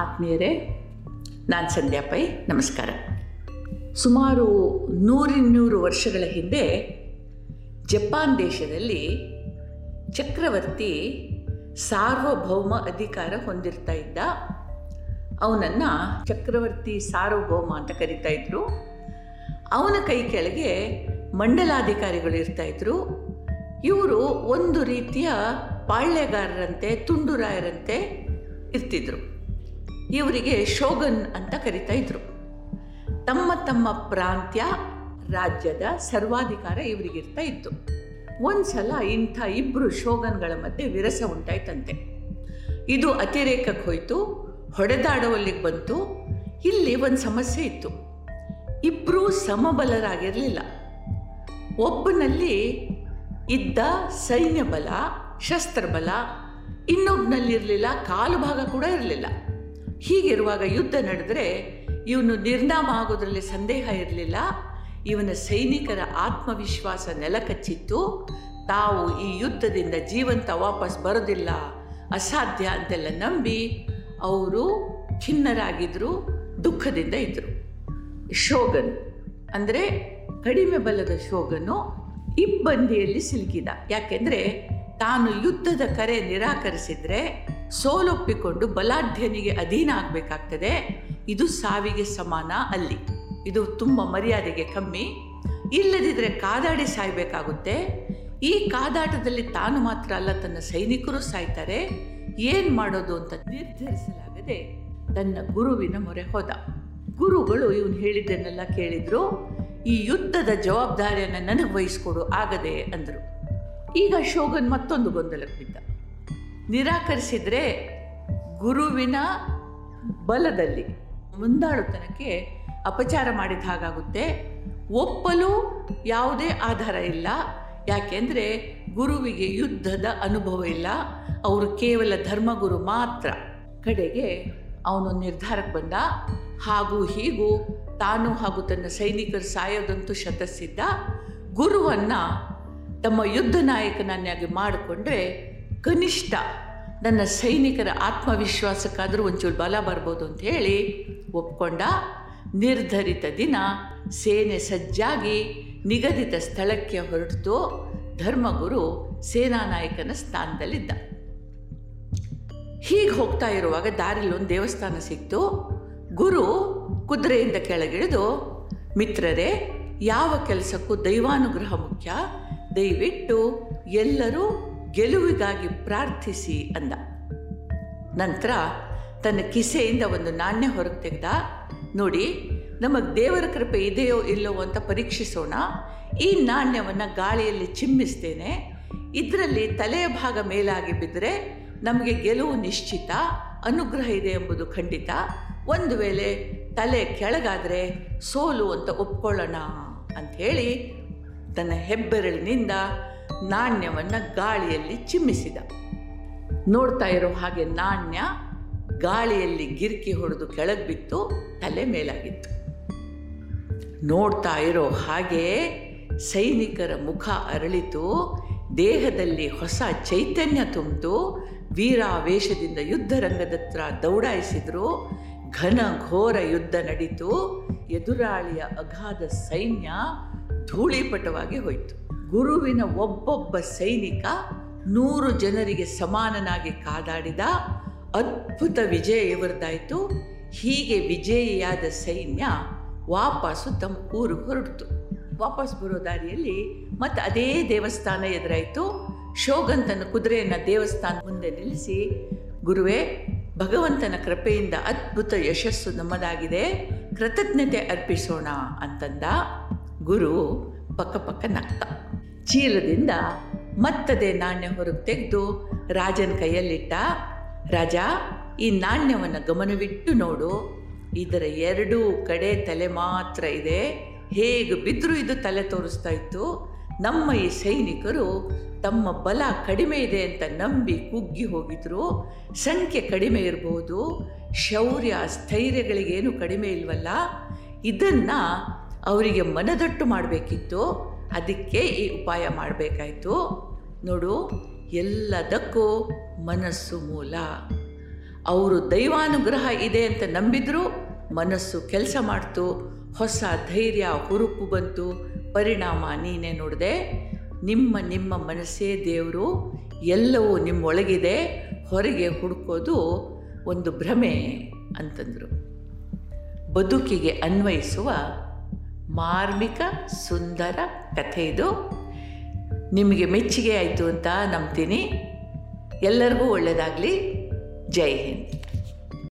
ಆತ್ಮೀಯರೇ, ನಾನು ಸಂಧ್ಯಾ ಪೈ ನಮಸ್ಕಾರ. ಸುಮಾರು ನೂರಿನ್ನೂರು ವರ್ಷಗಳ ಹಿಂದೆ ಜಪಾನ್ ದೇಶದಲ್ಲಿ ಚಕ್ರವರ್ತಿ ಸಾರ್ವಭೌಮ ಅಧಿಕಾರ ಹೊಂದಿರ್ತಾ ಇದ್ದ ಅವನನ್ನು ಚಕ್ರವರ್ತಿ ಸಾರ್ವಭೌಮ ಅಂತ ಕರಿತಾ ಇದ್ರು. ಅವನ ಕೈ ಕೆಳಗೆ ಮಂಡಲಾಧಿಕಾರಿಗಳು ಇರ್ತಾಯಿದ್ರು ಇವರು ಒಂದು ರೀತಿಯ ಪಾಳ್ಯಗಾರರಂತೆ, ತುಂಡುರಾಯರಂತೆ ಇರ್ತಿದ್ರು. ಇವರಿಗೆ ಶೋಗನ್ ಅಂತ ಕರಿತಾ ಇದ್ರು. ತಮ್ಮ ತಮ್ಮ ಪ್ರಾಂತ್ಯ ರಾಜ್ಯದ ಸರ್ವಾಧಿಕಾರ ಇವರಿಗಿರ್ತಾ ಇತ್ತು. ಒಂದು ಸಲ ಇಂಥ ಇಬ್ಬರು ಶೋಗನ್ಗಳ ಮಧ್ಯೆ ವಿರಸ ಉಂಟಾಯ್ತಂತೆ. ಇದು ಅತಿರೇಕಕ್ಕೆ ಹೋಯಿತು, ಹೊಡೆದಾಡುವಲ್ಲಿಗೆ ಬಂತು, ಇಲ್ಲಿ ಒಂದು ಸಮಸ್ಯೆ ಇತ್ತು. ಇಬ್ಬರೂ ಸಮಬಲರಾಗಿರಲಿಲ್ಲ. ಒಬ್ಬನಲ್ಲಿ ಇದ್ದ ಸೈನ್ಯ ಬಲ ಶಸ್ತ್ರಬಲ ಇನ್ನೊಬ್ಬನಲ್ಲಿರಲಿಲ್ಲ ಕಾಲು ಭಾಗ ಕೂಡ ಇರಲಿಲ್ಲ. ಹೀಗಿರುವಾಗ ಯುದ್ಧ ನಡೆದರೆ ಇವನು ನಿರ್ನಾಮ ಆಗೋದ್ರಲ್ಲಿ ಸಂದೇಹ ಇರಲಿಲ್ಲ. ಇವನ ಸೈನಿಕರ ಆತ್ಮವಿಶ್ವಾಸ ನೆಲಕಚ್ಚಿತ್ತು. ತಾವು ಈ ಯುದ್ಧದಿಂದ ಜೀವಂತ ವಾಪಸ್ ಬರೋದಿಲ್ಲ ಅಸಾಧ್ಯ ಅಂತೆಲ್ಲ ನಂಬಿ ಅವರು ಖಿನ್ನರಾಗಿದ್ದರು ದುಃಖದಿಂದ ಇದ್ದರು ಶೋಗನ್ ಅಂದರೆ ಕಡಿಮೆ ಬಲದ ಶೋಗನು ಇಬ್ಬಂದಿಯಲ್ಲಿ ಸಿಲುಕಿದ. ಯಾಕೆಂದರೆ ತಾನು ಯುದ್ಧದ ಕರೆ ನಿರಾಕರಿಸಿದರೆ ಸೋಲೊಪ್ಪಿಕೊಂಡು ಬಲಾಢ್ಯನಿಗೆ ಅಧೀನ ಆಗಬೇಕಾಗ್ತದೆ. ಇದು ಸಾವಿಗೆ ಸಮಾನ ಅಲ್ಲಿ. ಇದು ತುಂಬ ಮರ್ಯಾದೆಗೆ ಕಮ್ಮಿ. ಇಲ್ಲದಿದ್ದರೆ ಕಾದಾಡಿ ಸಾಯಬೇಕಾಗುತ್ತೆ. ಈ ಕಾದಾಟದಲ್ಲಿ ತಾನು ಮಾತ್ರ ಅಲ್ಲ, ತನ್ನ ಸೈನಿಕರು ಸಾಯ್ತಾರೆ. ಏನು ಮಾಡೋದು ಅಂತ ನಿರ್ಧರಿಸಲಾಗದೆ ತನ್ನ ಗುರುವಿನ ಮೊರೆ ಹೋದ. ಗುರುಗಳು ಇವನು ಹೇಳಿದ್ದನ್ನೆಲ್ಲ ಕೇಳಿದ್ರು. ಈ ಯುದ್ಧದ ಜವಾಬ್ದಾರಿಯನ್ನು ನನಗೆ ವಹಿಸ್ಕೊಡು, ಆಗದೆ ಅಂದರು. ಈಗ ಶೋಗನ್ ಮತ್ತೊಂದು ಗೊಂದಲಕ್ಕೆ ಬಿದ್ದ ನಿರಾಕರಿಸಿದರೆ ಗುರುವಿನ ಬಲದಲ್ಲಿ ಮುಂದಾಳುತನಕ್ಕೆ ಅಪಚಾರ ಮಾಡಿದ ಹಾಗಾಗುತ್ತೆ. ಒಪ್ಪಲು ಯಾವುದೇ ಆಧಾರ ಇಲ್ಲ. ಯಾಕೆಂದರೆ ಗುರುವಿಗೆ ಯುದ್ಧದ ಅನುಭವ ಇಲ್ಲ. ಅವರು ಕೇವಲ ಧರ್ಮಗುರು ಮಾತ್ರ ಕಡೆಗೆ ಅವನು ನಿರ್ಧಾರಕ್ಕೆ ಬಂದ. ಹಾಗೂ ಹೀಗೂ ತಾನು ಹಾಗೂ ತನ್ನ ಸೈನಿಕರು ಸಾಯೋದಂತೂ ಶತಸಿದ್ದ. ಗುರುವನ್ನು ತಮ್ಮ ಯುದ್ಧ ನಾಯಕನನ್ನಾಗಿ ಮಾಡಿಕೊಂಡ್ರೆ ಕನಿಷ್ಠ ನನ್ನ ಸೈನಿಕರ ಆತ್ಮವಿಶ್ವಾಸಕ್ಕಾದರೂ ಒಂಚೂರು ಬಲ ಬರ್ಬೋದು ಅಂತ ಹೇಳಿ ಒಪ್ಕೊಂಡ. ನಿರ್ಧರಿತ ದಿನ ಸೇನೆ ಸಜ್ಜಾಗಿ ನಿಗದಿತ ಸ್ಥಳಕ್ಕೆ ಹೊರಟಿತು ಧರ್ಮಗುರು ಸೇನಾ ನಾಯಕನ ಸ್ಥಾನದಲ್ಲಿದ್ದ. ಹೀಗೆ ಹೋಗ್ತಾ ಇರುವಾಗ ದಾರಿಲಿ ಒಂದು ದೇವಸ್ಥಾನ ಸಿಕ್ತು. ಗುರು ಕುದುರೆಯಿಂದ ಕೆಳಗಿಳಿದು, ಮಿತ್ರರೇ, ಯಾವ ಕೆಲಸಕ್ಕೂ ದೈವಾನುಗ್ರಹ ಮುಖ್ಯ. ದಯವಿಟ್ಟು ಎಲ್ಲರೂ ಗೆಲುವಿಗಾಗಿ ಪ್ರಾರ್ಥಿಸಿ ಅಂದ. ನಂತರ ತನ್ನ ಕಿಸೆಯಿಂದ ಒಂದು ನಾಣ್ಯ ಹೊರಗೆ ತೆಗೆದ. ನೋಡಿ, ನಮಗೆ ದೇವರ ಕೃಪೆ ಇದೆಯೋ ಇಲ್ಲವೋ ಅಂತ ಪರೀಕ್ಷಿಸೋಣ. ಈ ನಾಣ್ಯವನ್ನು ಗಾಳಿಯಲ್ಲಿ ಚಿಮ್ಮಿಸ್ತೇನೆ. ಇದರಲ್ಲಿ ತಲೆಯ ಭಾಗ ಮೇಲಾಗಿ ಬಿದ್ದರೆ ನಮಗೆ ಗೆಲುವು ನಿಶ್ಚಿತ, ಅನುಗ್ರಹ ಇದೆ ಎಂಬುದು ಖಂಡಿತ. ಒಂದು ವೇಳೆ ತಲೆ ಕೆಳಗಾದರೆ ಸೋಲು ಅಂತ ಒಪ್ಕೊಳ್ಳೋಣ ಅಂಥೇಳಿ ತನ್ನ ಹೆಬ್ಬೆರಳಿನಿಂದ ನಾಣ್ಯವನ್ನು ಗಾಳಿಯಲ್ಲಿ ಚಿಮ್ಮಿಸಿದ. ನೋಡ್ತಾ ಇರೋ ಹಾಗೆ ನಾಣ್ಯ ಗಾಳಿಯಲ್ಲಿ ಗಿರ್ಕಿ ಹೊಡೆದು ಕೆಳಗೆ ಬಿತ್ತು, ತಲೆ ಮೇಲಾಗಿತ್ತು. ನೋಡ್ತಾ ಇರೋ ಹಾಗೆ ಸೈನಿಕರ ಮುಖ ಅರಳಿತು, ದೇಹದಲ್ಲಿ ಹೊಸ ಚೈತನ್ಯ ತುಂಬಿತು, ವೀರಾವೇಶದಿಂದ ಯುದ್ಧರಂಗದತ್ರ ದೌಡಾಯಿಸಿದ್ರು, ಘನ ಘೋರ ಯುದ್ಧ ನಡೀತು, ಎದುರಾಳಿಯ ಅಗಾಧ ಸೈನ್ಯ ಧೂಳಿಪಟವಾಗಿ ಹೋಯಿತು. ಗುರುವಿನ ಒಬ್ಬೊಬ್ಬ ಸೈನಿಕ ನೂರು ಜನರಿಗೆ ಸಮಾನನಾಗಿ ಕಾದಾಡಿದ ಅದ್ಭುತ ವಿಜಯ ಇವರದಾಯಿತು ಹೀಗೆ ವಿಜಯಿಯಾದ ಸೈನ್ಯ ವಾಪಸ್ಸು ತಮ್ಮ ಊರಿಗೆ ಹೊರಡ್ತು. ವಾಪಸ್ ಬರೋ ದಾರಿಯಲ್ಲಿ ಮತ್ತೆ ಅದೇ ದೇವಸ್ಥಾನ ಎದುರಾಯಿತು. ಶೋಗಂತನ ಕುದುರೆಯನ್ನು ದೇವಸ್ಥಾನ ಮುಂದೆ ನಿಲ್ಲಿಸಿ, ಗುರುವೇ, ಭಗವಂತನ ಕೃಪೆಯಿಂದ ಅದ್ಭುತ ಯಶಸ್ಸು ನಮ್ಮದಾಗಿದೆ. ಕೃತಜ್ಞತೆ ಅರ್ಪಿಸೋಣ ಅಂತಂದ. ಗುರು ಪಕ್ಕ ಪಕ್ಕ ನಕ್ತ ಚೀಲದಿಂದ ಮತ್ತದೇ ನಾಣ್ಯ ಹೊರಗೆ ತೆಗೆದು ರಾಜನ ಕೈಯಲ್ಲಿಟ್ಟ, ರಾಜ, ಈ ನಾಣ್ಯವನ್ನು ಗಮನವಿಟ್ಟು ನೋಡು. ಇದರ ಎರಡೂ ಕಡೆ ತಲೆ ಮಾತ್ರ ಇದೆ. ಹೇಗೆ ಬಿದ್ದರೂ ಇದು ತಲೆ ತೋರಿಸ್ತಾ ಇತ್ತು. ನಮ್ಮ ಈ ಸೈನಿಕರು ತಮ್ಮ ಬಲ ಕಡಿಮೆ ಇದೆ ಅಂತ ನಂಬಿ ಕುಗ್ಗಿ ಹೋಗಿದ್ರು. ಸಂಖ್ಯೆ ಕಡಿಮೆ ಇರಬಹುದು ಶೌರ್ಯ, ಸ್ಥೈರ್ಯಗಳಿಗೇನು ಕಡಿಮೆ ಇಲ್ವಲ್ಲ. ಇದನ್ನು ಅವರಿಗೆ ಮನದಟ್ಟು ಮಾಡಬೇಕಿತ್ತು. ಅದಕ್ಕೆ ಈ ಉಪಾಯ ಮಾಡಬೇಕಾಯ್ತು. ನೋಡು, ಎಲ್ಲದಕ್ಕೂ ಮನಸ್ಸು ಮೂಲ. ಅವರು ದೈವಾನುಗ್ರಹ ಇದೆ ಅಂತ ನಂಬಿದ್ರು, ಮನಸ್ಸು ಕೆಲಸ ಮಾಡ್ತು, ಹೊಸ ಧೈರ್ಯ ಹುರುಪು ಬಂತು. ಪರಿಣಾಮ ನೀನೇ ನೋಡಿದೆ, ನಿಮ್ಮ ನಿಮ್ಮ ಮನಸ್ಸೇ ದೇವರು, ಎಲ್ಲವೂ ನಿಮ್ಮೊಳಗಿದೆ, ಹೊರಗೆ ಹುಡುಕೋದು ಒಂದು ಭ್ರಮೆ ಅಂತಂದರು. ಬದುಕಿಗೆ ಅನ್ವಯಿಸುವ ಮಾರ್ಮಿಕ ಸುಂದರ ಕಥೆ ಇದು. ನಿಮಗೆ ಮೆಚ್ಚುಗೆ ಆಯಿತು ಅಂತ ನಂಬ್ತೀನಿ. ಎಲ್ಲರಿಗೂ ಒಳ್ಳೆಯದಾಗಲಿ ಜೈ ಹಿಂದ್.